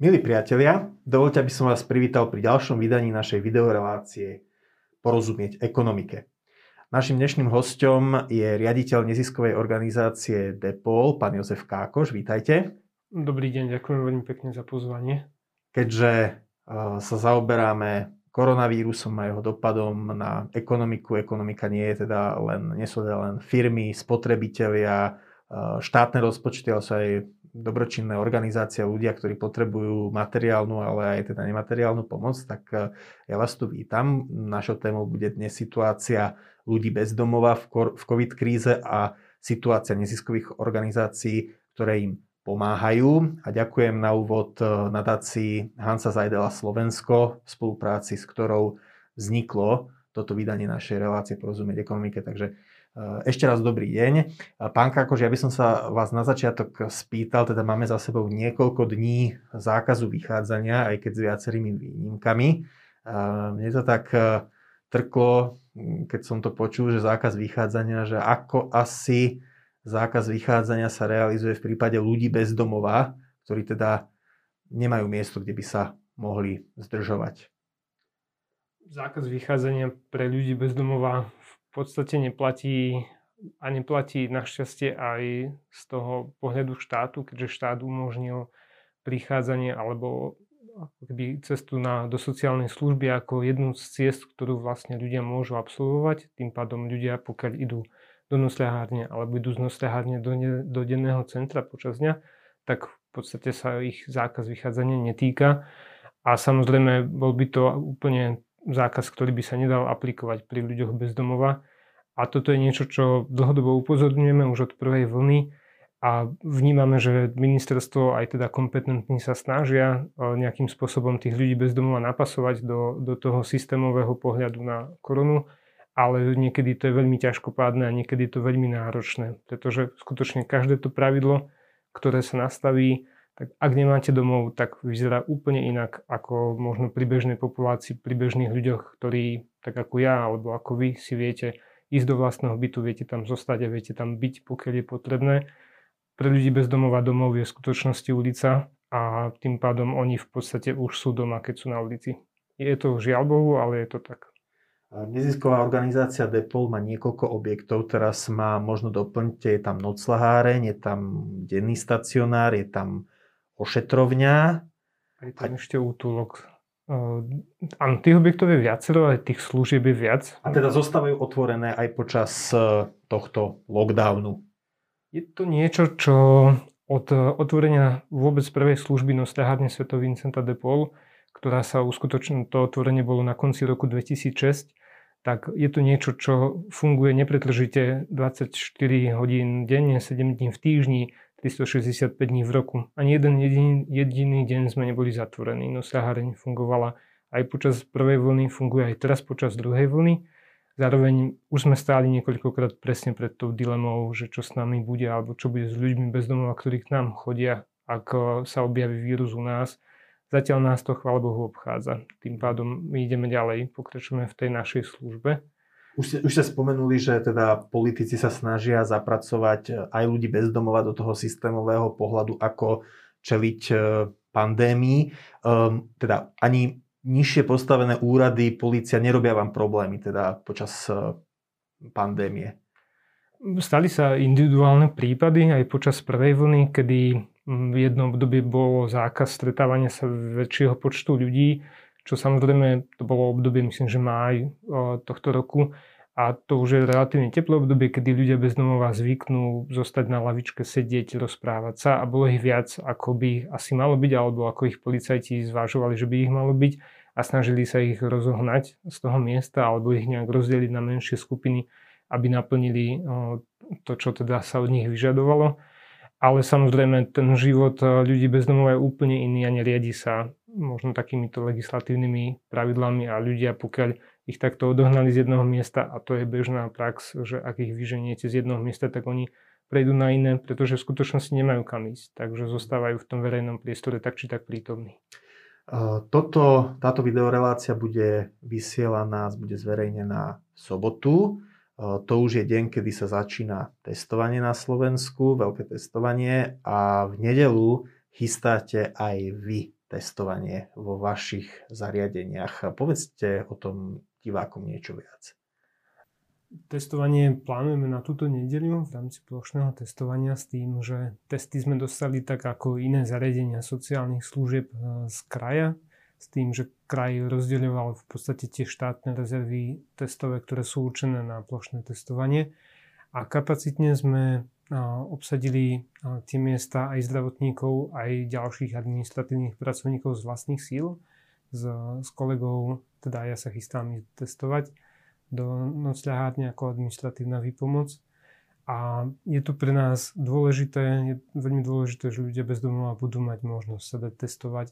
Milí priatelia, dovolte, aby som vás privítal pri ďalšom vydaní našej videorelácie Porozumieť ekonomike. Našim dnešným hostom je riaditeľ neziskovej organizácie DEPOL, pán Jozef Kákoš. Vítajte. Dobrý deň, ďakujem veľmi pekne za pozvanie. Keďže e, sa zaoberáme koronavírusom a jeho dopadom na ekonomiku, ekonomika nie je teda len, nie sú teda len firmy, spotrebitelia, e, štátne rozpočty, ale sú aj dobročinné organizácie, ľudia, ktorí potrebujú materiálnu, ale aj teda nemateriálnu pomoc, tak eh, ja vás tu vítam. Našou témou bude dnes situácia ľudí bez domova v COVID kríze a situácia neziskových organizácií, ktoré im pomáhajú. A ďakujem na úvod eh, nadácii Hansa Zajdela Slovensko, v spolupráci s ktorou vzniklo toto vydanie našej relácie porozumieť ekonomike. Takže ešte raz dobrý deň. Eh, pán Kakoš, ja by som sa vás na začiatok spýtal, teda máme za sebou niekoľko dní zákazu vychádzania, aj keď s viacerými výnimkami. Eh, mne to tak trklo, hm, keď som to počul, že zákaz vychádzania, že ako asi zákaz vychádzania sa realizuje v prípade ľudí bez domova, ktorí teda nemajú miesto, kde by sa mohli zdržovať. Zákaz vychádzania pre ľudí bez domova v podstate neplatí a neplatí našťastie aj z toho pohľadu štátu, keďže štát umožnil prichádzanie alebo keby cestu na, do sociálnej služby ako jednu z ciest, ktorú vlastne ľudia môžu absolvovať. Tým pádom ľudia, pokiaľ idú do nosľahárne alebo idú z nosľahárne do, ne, do denného centra počas dňa, tak v podstate sa ich zákaz vychádzania netýka. A samozrejme bol by to úplne zákaz, ktorý by sa nedal aplikovať pri ľuďoch bez domova. A toto je niečo, čo dlhodobo upozorňujeme už od prvej vlny a vnímame, že ministerstvo aj teda kompetentní sa snažia e, nejakým spôsobom tých ľudí bez domova napasovať do, do toho systémového pohľadu na koronu, ale niekedy to je veľmi ťažkopádne a niekedy je to veľmi náročné, pretože skutočne každé to pravidlo, ktoré sa nastaví, tak ak nemáte domov, tak vyzerá úplne inak ako možno pri bežnej populácii, pri bežných ľuďoch, ktorí tak ako ja alebo ako vy si viete ísť do vlastného bytu, viete tam zostať a viete tam byť, pokiaľ je potrebné. Pre ľudí bez domova domov je v skutočnosti ulica a tým pádom oni v podstate už sú doma, keď sú na ulici. Je to žiaľ Bohu, ale je to tak. Nezisková organizácia Depol má niekoľko objektov, teraz má, možno doplňte, je tam noclaháreň, je tam denný stacionár, je tam ošetrovňa. Je tam a... ešte útulok. Áno, tých objektov je viacero, ale tých služieb je viac. A teda zostávajú otvorené aj počas uh, tohto lockdownu? Je to niečo, čo od otvorenia vôbec prvej služby Nostahárne Sv. Vincenta de Paul, ktorá sa uskutočnila, to otvorenie bolo na konci roku 2006, tak je to niečo, čo funguje nepretržite 24 hodín denne, 7 dní v týždni, 365 dní v roku. Ani jeden jediný, jediný deň sme neboli zatvorení. No sahareň fungovala aj počas prvej vlny, funguje aj teraz počas druhej vlny. Zároveň už sme stáli niekoľkokrát presne pred tou dilemou, že čo s nami bude, alebo čo bude s ľuďmi bez domova, ktorí k nám chodia, ak sa objaví vírus u nás. Zatiaľ nás to, chvála Bohu, obchádza. Tým pádom my ideme ďalej, pokračujeme v tej našej službe. Už už ste spomenuli, že teda politici sa snažia zapracovať eh, aj ľudí bez domova do toho systémového pohľadu, ako čeliť eh, pandémii. Um, teda ani nižšie postavené úrady, policia nerobia vám problémy teda počas uh, pandémie. Stali sa individuálne prípady aj počas prvej vlny, kedy hm, v jednom období bolo zákaz stretávania sa väčšieho počtu ľudí, čo samozrejme to bolo obdobie, myslím, že máj tohto roku, a to už je relatívne teplé obdobie, kedy ľudia bez domova zvyknú zostať na lavičke, sedieť, rozprávať sa. A bolo ich viac, ako by asi malo byť, alebo ako ich policajti zvážovali, že by ich malo byť. A snažili sa ich rozohnať z toho miesta alebo ich nejak rozdeliť na menšie skupiny, aby naplnili to, čo teda sa od nich vyžadovalo. Ale samozrejme, ten život ľudí bez domova je úplne iný a neriadi sa možno takýmito legislatívnymi pravidlami a ľudia, pokiaľ ich takto odohnali z jedného miesta a to je bežná prax, že ak ich vyženiete z jedného miesta, tak oni prejdú na iné, pretože v skutočnosti nemajú kam ísť, takže zostávajú v tom verejnom priestore tak či tak prítomní. Toto, táto videorelácia bude vysielaná, bude zverejnená v sobotu. To už je deň, kedy sa začína testovanie na Slovensku, veľké testovanie a v nedelu chystáte aj vy testovanie vo vašich zariadeniach. Povedzte o tom divákom niečo viac. Testovanie plánujeme na túto nedeliu v rámci plošného testovania s tým, že testy sme dostali tak ako iné zariadenia sociálnych služieb e, z kraja, s tým, že kraj rozdeľoval v podstate tie štátne rezervy testové, ktoré sú určené na plošné testovanie. A kapacitne sme obsadili tie miesta aj zdravotníkov, aj ďalších administratívnych pracovníkov z vlastných síl. S, s kolegou, teda ja sa chystám testovať do nocľahárne ako administratívna výpomoc. A je to pre nás dôležité, je veľmi dôležité, že ľudia bez domova budú mať možnosť sa testovať,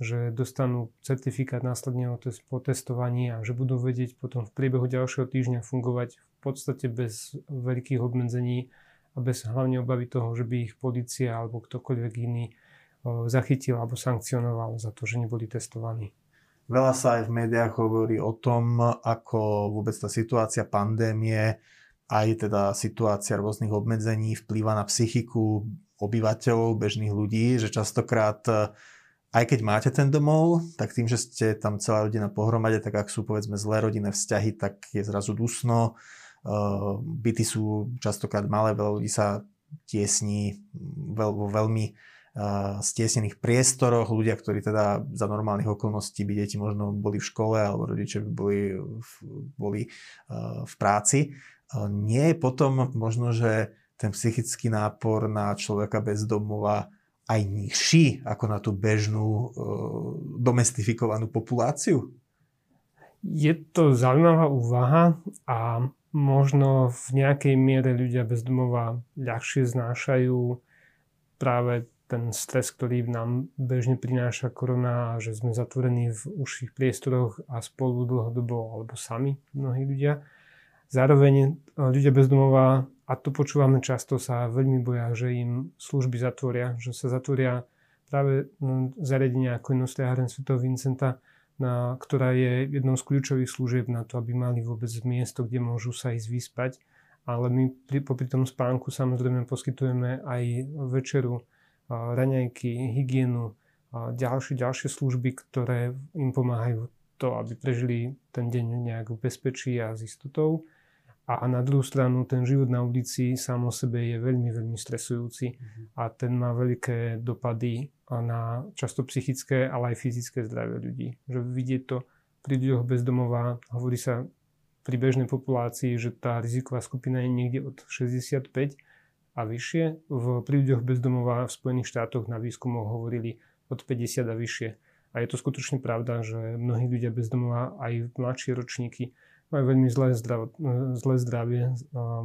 že dostanú certifikát následne po testovaní a že budú vedieť potom v priebehu ďalšieho týždňa fungovať v podstate bez veľkých obmedzení a bez hlavne obavy toho, že by ich policia alebo ktokoľvek iný zachytil alebo sankcionoval za to, že neboli testovaní. Veľa sa aj v médiách hovorí o tom, ako vôbec tá situácia pandémie, aj teda situácia rôznych obmedzení vplýva na psychiku obyvateľov, bežných ľudí, že častokrát aj keď máte ten domov, tak tým, že ste tam celá rodina pohromade, tak ak sú povedzme zlé rodinné vzťahy, tak je zrazu dusno. Byty sú častokrát malé, veľa sa tiesní vo veľmi stiesnených priestoroch, ľudia, ktorí teda za normálnych okolností by deti možno boli v škole alebo rodičia by boli v, boli v práci. Nie je potom možno, že ten psychický nápor na človeka bez domova aj nižší ako na tú bežnú domestifikovanú populáciu? Je to zaujímavá úvaha a možno v nejakej miere ľudia bez domova ľahšie znášajú práve ten stres, ktorý nám bežne prináša korona že sme zatvorení v užších priestoroch a spolu dlhodobo alebo sami mnohí ľudia. Zároveň e, ľudia bez domova, a to počúvame často, sa veľmi boja, že im služby zatvoria, že sa zatvoria práve zariadenia ako je Sv. Vincenta, na, ktorá je jednou z kľúčových služieb na to, aby mali vôbec miesto, kde môžu sa ísť vyspať. Ale my pri, popri tom spánku samozrejme poskytujeme aj večeru, raňajky, hygienu, ďalšie, ďalšie služby, ktoré im pomáhajú to, aby prežili ten deň nejak v bezpečí a s istotou. A na druhú stranu ten život na ulici sám o sebe je veľmi, veľmi stresujúci mm-hmm. a ten má veľké dopady na často psychické, ale aj fyzické zdravie ľudí. Že vidieť to pri ľuďoch bezdomová, hovorí sa pri bežnej populácii, že tá riziková skupina je niekde od 65 a vyššie. V, pri ľuďoch bezdomová v Spojených štátoch na výskumoch hovorili od 50 a vyššie. A je to skutočne pravda, že mnohí ľudia bezdomová, aj mladšie ročníky, majú veľmi zlé, zdrav, zlé zdravie,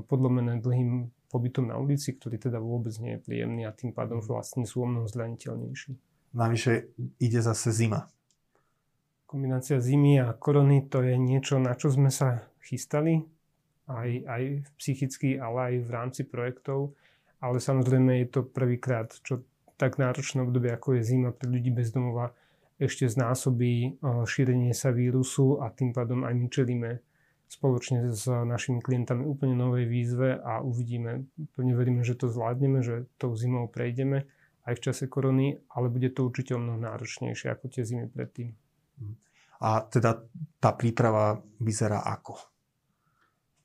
podlomené dlhým pobytom na ulici, ktorý teda vôbec nie je príjemný a tým pádom vlastne sú o mnoho zraniteľnejší. Navyše ide zase zima. Kombinácia zimy a korony to je niečo, na čo sme sa chystali aj, aj psychicky, ale aj v rámci projektov. Ale samozrejme je to prvýkrát, čo tak náročné obdobie, ako je zima pre ľudí bez domova, ešte znásobí šírenie sa vírusu a tým pádom aj my čelíme spoločne s našimi klientami úplne novej výzve a uvidíme, plne veríme, že to zvládneme, že tou zimou prejdeme aj v čase korony, ale bude to určite o mnoho náročnejšie ako tie zimy predtým. A teda tá príprava vyzerá ako?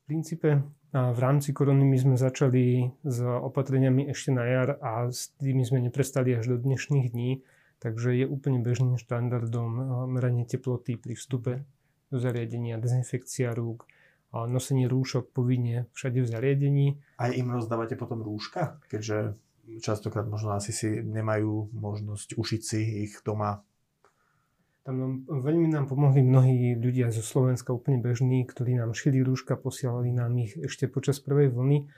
princípe v rámci korony my sme začali s opatreniami ešte na jar a s tými sme neprestali až do dnešných dní, takže je úplne bežným štandardom meranie teploty pri vstupe do zariadenia, dezinfekcia rúk, nosenie rúšok povinne všade v zariadení. Aj im rozdávate potom rúška, keďže častokrát možno asi si nemajú možnosť ušiť si ich doma tam nám, veľmi nám pomohli mnohí ľudia zo Slovenska, úplne bežní, ktorí nám šili rúška, posielali nám ich ešte počas prvej vlny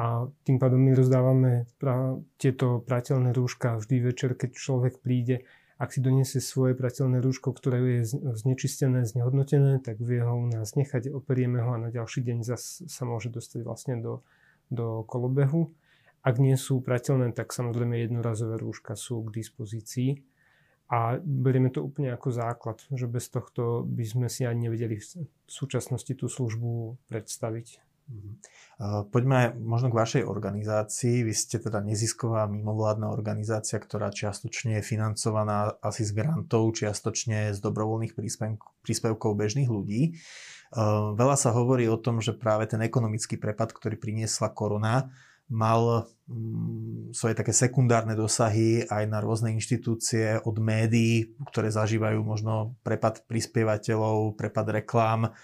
a tým pádom my rozdávame pra, tieto prateľné rúška vždy večer, keď človek príde. Ak si doniesie svoje prateľné rúško, ktoré je znečistené, znehodnotené, tak vie ho u nás nechať, operieme ho a na ďalší deň zase sa môže dostať vlastne do, do kolobehu. Ak nie sú prateľné, tak samozrejme jednorazové rúška sú k dispozícii a berieme to úplne ako základ, že bez tohto by sme si ani nevedeli v súčasnosti tú službu predstaviť. Mhm. Poďme možno k vašej organizácii. Vy ste teda nezisková mimovládna organizácia, ktorá čiastočne je financovaná asi z grantov, čiastočne z dobrovoľných príspevkov bežných ľudí. Veľa sa hovorí o tom, že práve ten ekonomický prepad, ktorý priniesla korona, mal mm, svoje také sekundárne dosahy aj na rôzne inštitúcie od médií, ktoré zažívajú možno prepad prispievateľov, prepad reklám,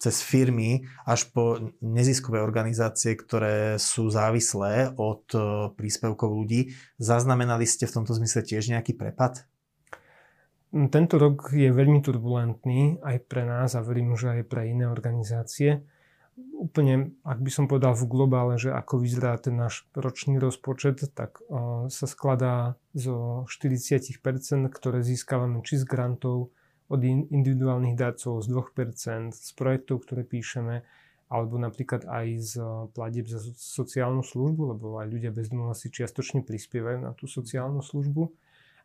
cez firmy až po neziskové organizácie, ktoré sú závislé od e, príspevkov ľudí. Zaznamenali ste v tomto zmysle tiež nejaký prepad? Mm, tento rok je veľmi turbulentný aj pre nás a verím, že aj pre iné organizácie. Úplne, ak by som povedal v globále, že ako vyzerá ten náš ročný rozpočet, tak uh, sa skladá zo 40%, ktoré získavame či z grantov, od individuálnych darcov z 2%, z projektov, ktoré píšeme, alebo napríklad aj z eh, platieb za sociálnu službu, lebo aj ľudia bez domova si čiastočne prispievajú na tú sociálnu službu.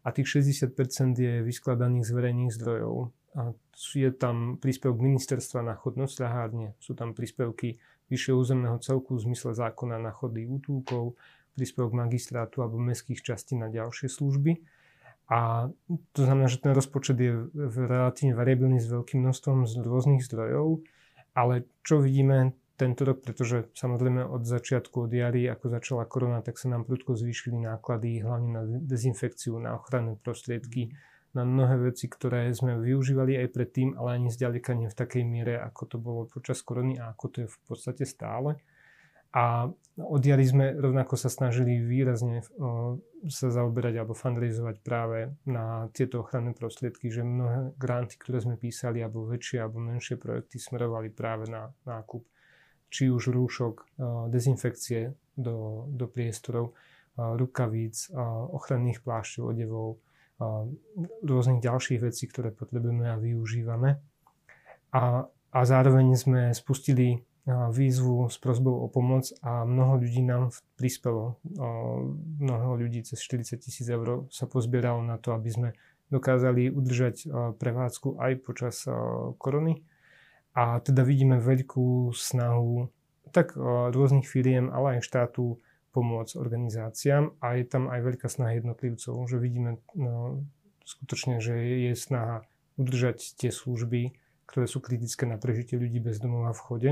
A tých 60% je vyskladaných z verejných zdrojov. A je tam príspevok ministerstva na chod nocľahárne, sú tam príspevky vyššieho územného celku v zmysle zákona na chody útulkov, príspevok magistrátu alebo mestských častí na ďalšie služby. A to znamená, že ten rozpočet je relatívne variabilný s veľkým množstvom z rôznych zdrojov, ale čo vidíme tento rok, pretože samozrejme od začiatku, od jary, ako začala korona, tak sa nám prudko zvýšili náklady, hlavne na dezinfekciu, na ochranné prostriedky, na mnohé veci, ktoré sme využívali aj predtým, ale ani zďaleka nie v takej miere, ako to bolo počas korony a ako to je v podstate stále. A od jary sme rovnako sa snažili výrazne sa zaoberať alebo fundraizovať práve na tieto ochranné prostriedky, že mnohé granty, ktoré sme písali, alebo väčšie alebo menšie projekty smerovali práve na nákup či už rúšok, dezinfekcie do, do priestorov, rukavíc, ochranných plášťov, odevov, rôznych ďalších vecí, ktoré potrebujeme a využívame. A, a zároveň sme spustili výzvu s prozbou o pomoc a mnoho ľudí nám prispelo. Mnoho ľudí cez 40 tisíc eur sa pozbieralo na to, aby sme dokázali udržať prevádzku aj počas korony. A teda vidíme veľkú snahu tak rôznych firiem, ale aj štátu pomôcť organizáciám a je tam aj veľká snaha jednotlivcov, že vidíme no, skutočne, že je snaha udržať tie služby, ktoré sú kritické na prežitie ľudí bez domova v chode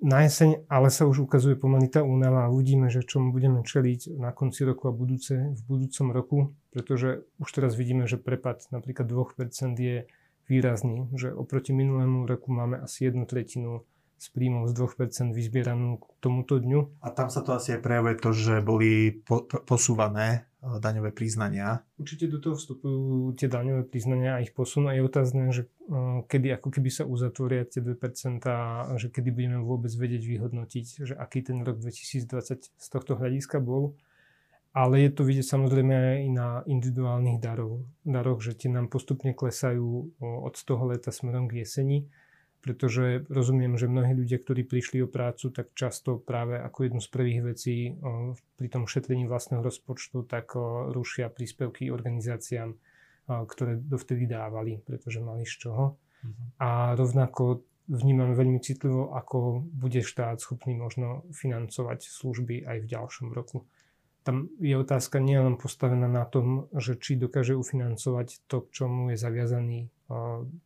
na jeseň ale sa už ukazuje pomaly tá únava a uvidíme, že čomu budeme čeliť na konci roku a budúce, v budúcom roku, pretože už teraz vidíme, že prepad napríklad 2% je výrazný, že oproti minulému roku máme asi jednu tretinu z príjmov z 2% vyzbieranú k tomuto dňu. A tam sa to asi aj prejavuje to, že boli po, posúvané e, daňové priznania. Určite do toho vstupujú tie daňové priznania a ich posun a je otázne, že e, kedy ako keby sa uzatvoria tie 2% a že kedy budeme vôbec vedieť vyhodnotiť, že aký ten rok 2020 z tohto hľadiska bol. Ale je to vidieť samozrejme aj na individuálnych daroch, daroch že tie nám postupne klesajú od toho leta smerom k jeseni pretože rozumiem, že mnohí ľudia, ktorí prišli o prácu, tak často práve ako jednu z prvých vecí pri tom šetrení vlastného rozpočtu, tak rušia príspevky organizáciám, ktoré dovtedy dávali, pretože mali z čoho. Mhm. A rovnako vnímam veľmi citlivo, ako bude štát schopný možno financovať služby aj v ďalšom roku. Tam je otázka nielen postavená na tom, že či dokáže ufinancovať to, k čomu je zaviazaný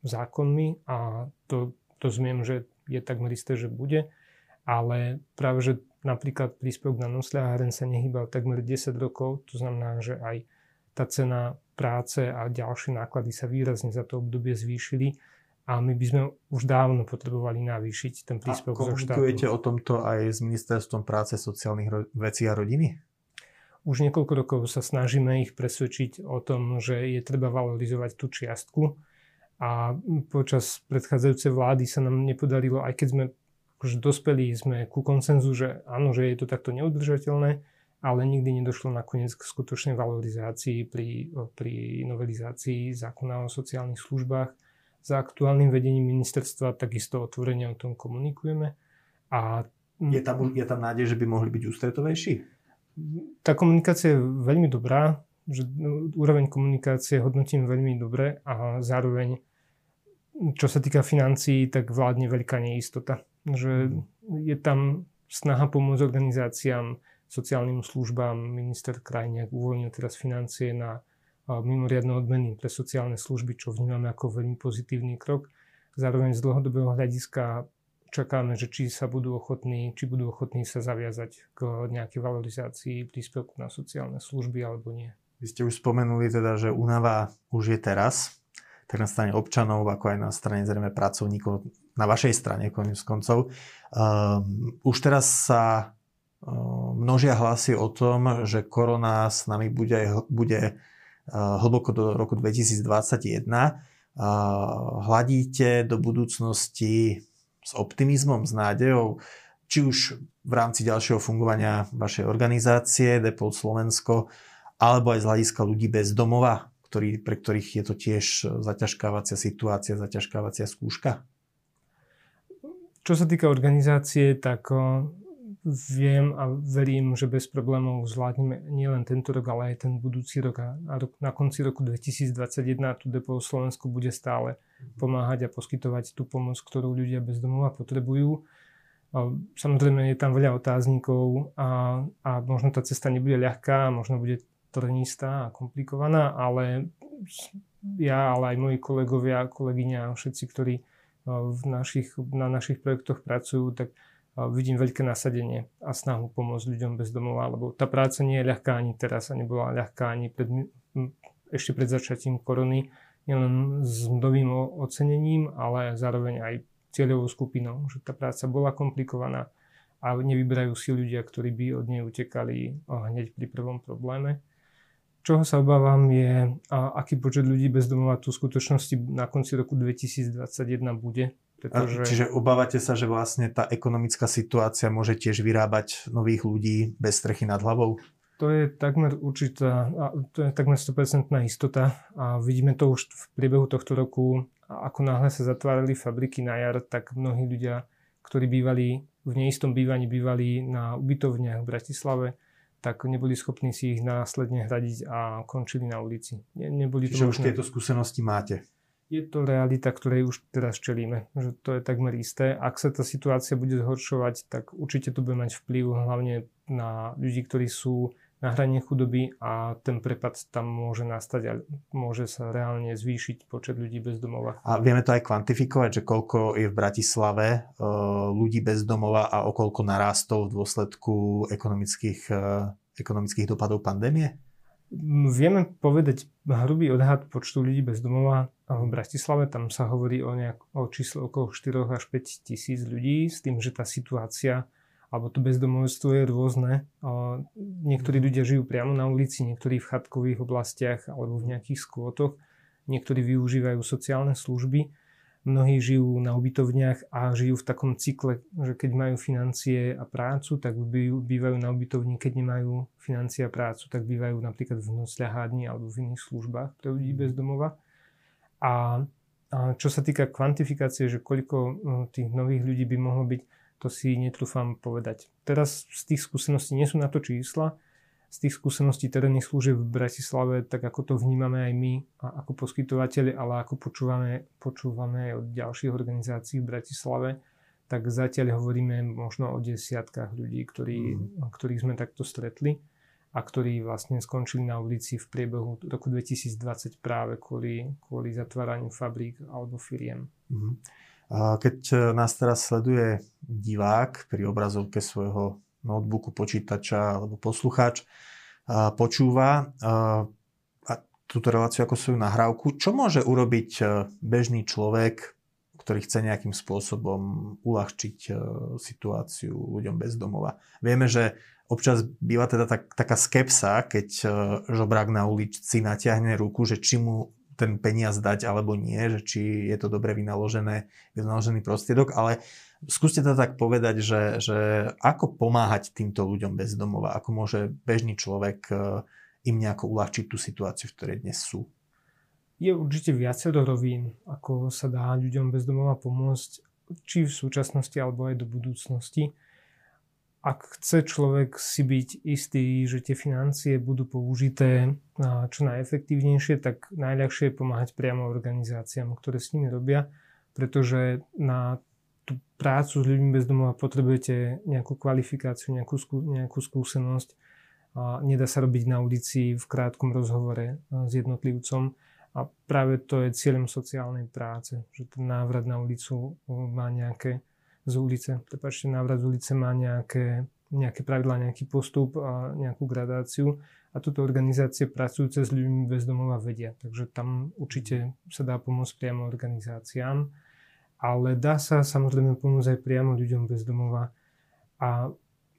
zákonmi a to rozumiem, že je takmer isté, že bude, ale práve, že napríklad príspevok na nosľaháren sa nehýbal takmer 10 rokov, to znamená, že aj tá cena práce a ďalšie náklady sa výrazne za to obdobie zvýšili a my by sme už dávno potrebovali navýšiť ten príspevok zo štátu. komunikujete o tomto aj s Ministerstvom práce, sociálnych vecí a rodiny? Už niekoľko rokov sa snažíme ich presvedčiť o tom, že je treba valorizovať tú čiastku, a počas predchádzajúcej vlády sa nám nepodarilo, aj keď sme akože dospeli sme ku koncenzu, že áno, že je to takto neudržateľné, ale nikdy nedošlo nakoniec k skutočnej valorizácii pri, pri novelizácii zákona o sociálnych službách. Za aktuálnym vedením ministerstva takisto otvorene o tom komunikujeme. A je tam, je tam nádej, že by mohli byť ústretovejší? Tá komunikácia je veľmi dobrá že no, úroveň komunikácie hodnotím veľmi dobre a zároveň, čo sa týka financií, tak vládne veľká neistota. Že je tam snaha pomôcť organizáciám, sociálnym službám. Minister Krajniak uvoľnil teraz financie na mimoriadne odmeny pre sociálne služby, čo vnímame ako veľmi pozitívny krok. Zároveň z dlhodobého hľadiska čakáme, že či sa budú ochotní, či budú ochotní sa zaviazať k nejakej valorizácii príspevku na sociálne služby alebo nie. Vy ste už spomenuli teda, že únava už je teraz, tak na strane občanov, ako aj na strane zrejme pracovníkov, na vašej strane konec koncov. Um, už teraz sa um, množia hlasy o tom, že korona s nami bude, bude uh, hlboko do roku 2021. Uh, hladíte do budúcnosti s optimizmom, s nádejou, či už v rámci ďalšieho fungovania vašej organizácie Depol Slovensko, alebo aj z hľadiska ľudí bez domova, ktorý, pre ktorých je to tiež zaťažkávacia situácia, zaťažkávacia skúška? Čo sa týka organizácie, tak viem a verím, že bez problémov zvládneme nielen tento rok, ale aj ten budúci rok. A na konci roku 2021 tu Depol Slovensku bude stále pomáhať a poskytovať tú pomoc, ktorú ľudia bez domova potrebujú. Samozrejme je tam veľa otáznikov a, a možno tá cesta nebude ľahká, možno bude trnistá a komplikovaná, ale ja, ale aj moji kolegovia, kolegyňa všetci, ktorí v našich, na našich projektoch pracujú, tak vidím veľké nasadenie a snahu pomôcť ľuďom bez domova, lebo tá práca nie je ľahká ani teraz a nebola ľahká ani pred, ešte pred začatím korony, nielen s novým ocenením, ale zároveň aj cieľovou skupinou, že tá práca bola komplikovaná a nevyberajú si ľudia, ktorí by od nej utekali hneď pri prvom probléme. Čoho sa obávam je, aký počet ľudí bez domova tu v skutočnosti na konci roku 2021 bude, pretože... Čiže obávate sa, že vlastne tá ekonomická situácia môže tiež vyrábať nových ľudí bez strechy nad hlavou? To je takmer určitá, to je takmer 100% istota a vidíme to už v priebehu tohto roku. Ako náhle sa zatvárali fabriky na jar, tak mnohí ľudia, ktorí bývali v neistom bývaní, bývali na ubytovniach v Bratislave, tak neboli schopní si ich následne hradiť a končili na ulici. Ne, neboli Čiže to už tieto skúsenosti máte? je to realita, ktorej už teraz čelíme. Že to je takmer isté. Ak sa tá situácia bude zhoršovať, tak určite to bude mať vplyv hlavne na ľudí, ktorí sú na hrane chudoby a ten prepad tam môže nastať a môže sa reálne zvýšiť počet ľudí bez domova. A vieme to aj kvantifikovať, že koľko je v Bratislave e, ľudí bez domova a o koľko narastol v dôsledku ekonomických, e, ekonomických dopadov pandémie? Vieme povedať hrubý odhad počtu ľudí bez domova v Bratislave. Tam sa hovorí o, nejak, o čísle okolo 4 až 5 tisíc ľudí s tým, že tá situácia alebo to bezdomovstvo je rôzne. Niektorí ľudia žijú priamo na ulici, niektorí v chatkových oblastiach alebo v nejakých skôtoch, niektorí využívajú sociálne služby Mnohí žijú na ubytovniach a žijú v takom cykle, že keď majú financie a prácu, tak bývajú na ubytovni, keď nemajú financie a prácu, tak bývajú napríklad v nocľahárni alebo v iných službách pre ľudí bez domova. A, a čo sa týka kvantifikácie, že koľko no, tých nových ľudí by mohlo byť, to si netrúfam povedať. Teraz z tých skúseností nie sú na to čísla, z tých skúseností terénnych služieb v Bratislave, tak ako to vnímame aj my a ako poskytovateľi, ale ako počúvame, počúvame aj od ďalších organizácií v Bratislave, tak zatiaľ hovoríme možno o desiatkách ľudí, ktorí, mm. ktorých sme takto stretli a ktorí vlastne skončili na ulici v priebehu roku 2020 práve kvôli, kvôli zatváraniu fabrík alebo firiem. Mm. Keď nás teraz sleduje divák pri obrazovke svojho notebooku, počítača alebo poslucháč počúva a túto reláciu ako svoju nahrávku, čo môže urobiť e, bežný človek, ktorý chce nejakým spôsobom uľahčiť e, situáciu ľuďom bez domova. Vieme, že občas býva teda tak, taká skepsa, keď e, žobrák na ulici natiahne ruku, že či mu ten peniaz dať alebo nie, že či je to dobre vynaložené, vynaložený prostriedok, ale Skúste to tak povedať, že, že ako pomáhať týmto ľuďom bez domova, ako môže bežný človek e, im nejako uľahčiť tú situáciu, v ktorej dnes sú. Je určite viacero rovín, ako sa dá ľuďom bez domova pomôcť, či v súčasnosti, alebo aj do budúcnosti. Ak chce človek si byť istý, že tie financie budú použité čo najefektívnejšie, tak najľahšie je pomáhať priamo organizáciám, ktoré s nimi robia, pretože na tú prácu s ľuďmi bez domova potrebujete nejakú kvalifikáciu, nejakú, skú, nejakú skúsenosť. A nedá sa robiť na ulici v krátkom rozhovore s jednotlivcom. A práve to je cieľom sociálnej práce, že ten návrat na ulicu má nejaké z ulice, prepáčte, návrat z ulice má nejaké, nejaké pravidlá, nejaký postup a nejakú gradáciu a túto organizácie pracujúce s ľuďmi bez domova vedia. Takže tam určite sa dá pomôcť priamo organizáciám, ale dá sa samozrejme pomôcť aj priamo ľuďom bez domova a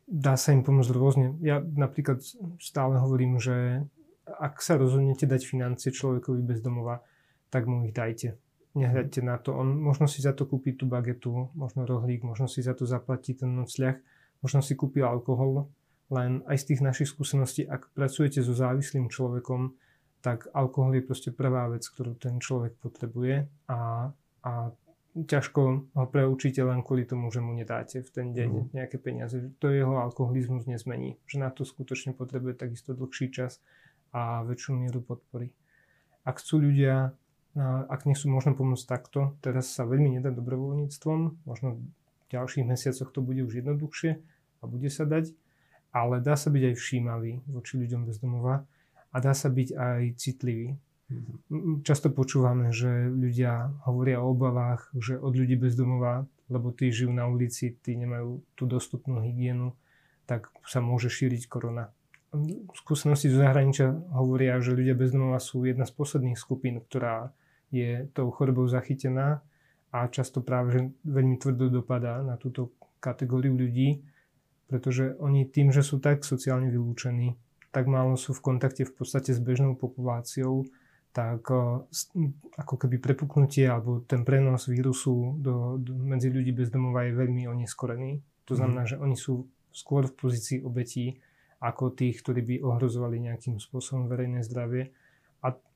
dá sa im pomôcť rôzne. Ja napríklad stále hovorím, že ak sa rozhodnete dať financie človekovi bez domova, tak mu ich dajte. Nehľadte na to. On možno si za to kúpi tú bagetu, možno rohlík, možno si za to zaplatí ten nocľah, možno si kúpi alkohol. Len aj z tých našich skúseností, ak pracujete so závislým človekom, tak alkohol je proste prvá vec, ktorú ten človek potrebuje a, a ťažko ho preučíte len kvôli tomu, že mu nedáte v ten deň mm. nejaké peniaze. To jeho alkoholizmus nezmení. Že na to skutočne potrebuje takisto dlhší čas a väčšiu mieru podpory. Ak chcú ľudia, ak nechcú možno pomôcť takto, teraz sa veľmi nedá dobrovoľníctvom, možno v ďalších mesiacoch to bude už jednoduchšie a bude sa dať, ale dá sa byť aj všímavý voči ľuďom bez domova a dá sa byť aj citlivý. Mhm. Často počúvame, že ľudia hovoria o obavách, že od ľudí bez domova, lebo tí žijú na ulici, tí nemajú tú dostupnú hygienu, tak sa môže šíriť korona skúsenosti zo zahraničia hovoria, že ľudia bez domova sú jedna z posledných skupín, ktorá je tou chorobou zachytená a často práve že veľmi tvrdo dopadá na túto kategóriu ľudí, pretože oni tým, že sú tak sociálne vylúčení, tak málo sú v kontakte v podstate s bežnou populáciou, tak ako keby prepuknutie alebo ten prenos vírusu do, do, medzi ľudí bez domova je veľmi oneskorený. To znamená, mm. že oni sú skôr v pozícii obetí ako tých, ktorí by ohrozovali nejakým spôsobom verejné zdravie.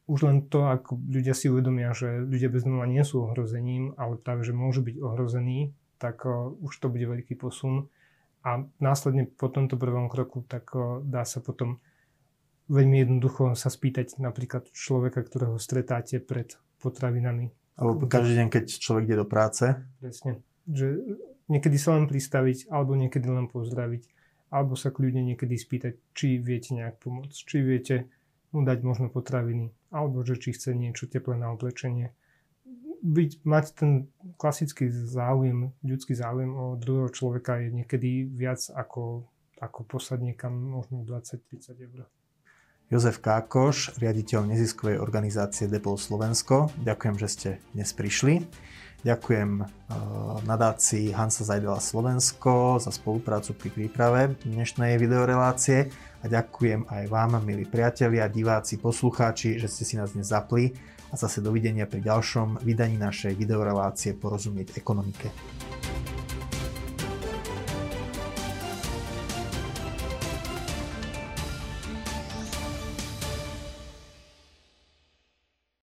Už len to, ako ľudia si uvedomia, že ľudia bez domova nie sú ohrozením, ale práve, že môžu byť ohrození, tak uh, už to bude veľký posun. A následne po tomto prvom kroku, tak uh, dá sa potom veľmi jednoducho sa spýtať napríklad človeka, ktorého stretáte pred potravinami. Alebo každý deň, keď človek ide do práce. Presne. Že niekedy sa len pristaviť, alebo niekedy len pozdraviť alebo sa kľudne niekedy spýtať, či viete nejak pomôcť, či viete mu dať možno potraviny, alebo že či chce niečo teplé na oblečenie. Byť, mať ten klasický záujem, ľudský záujem o druhého človeka je niekedy viac ako, ako poslať niekam možno 20-30 eur. Jozef Kákoš, riaditeľ neziskovej organizácie Depol Slovensko. Ďakujem, že ste dnes prišli. Ďakujem eh, nadácii Hansa Zajdela Slovensko za spoluprácu pri príprave dnešnej videorelácie a ďakujem aj vám, milí priatelia, diváci, poslucháči, že ste si nás dnes zapli a zase dovidenia pri ďalšom vydaní našej videorelácie Porozumieť ekonomike.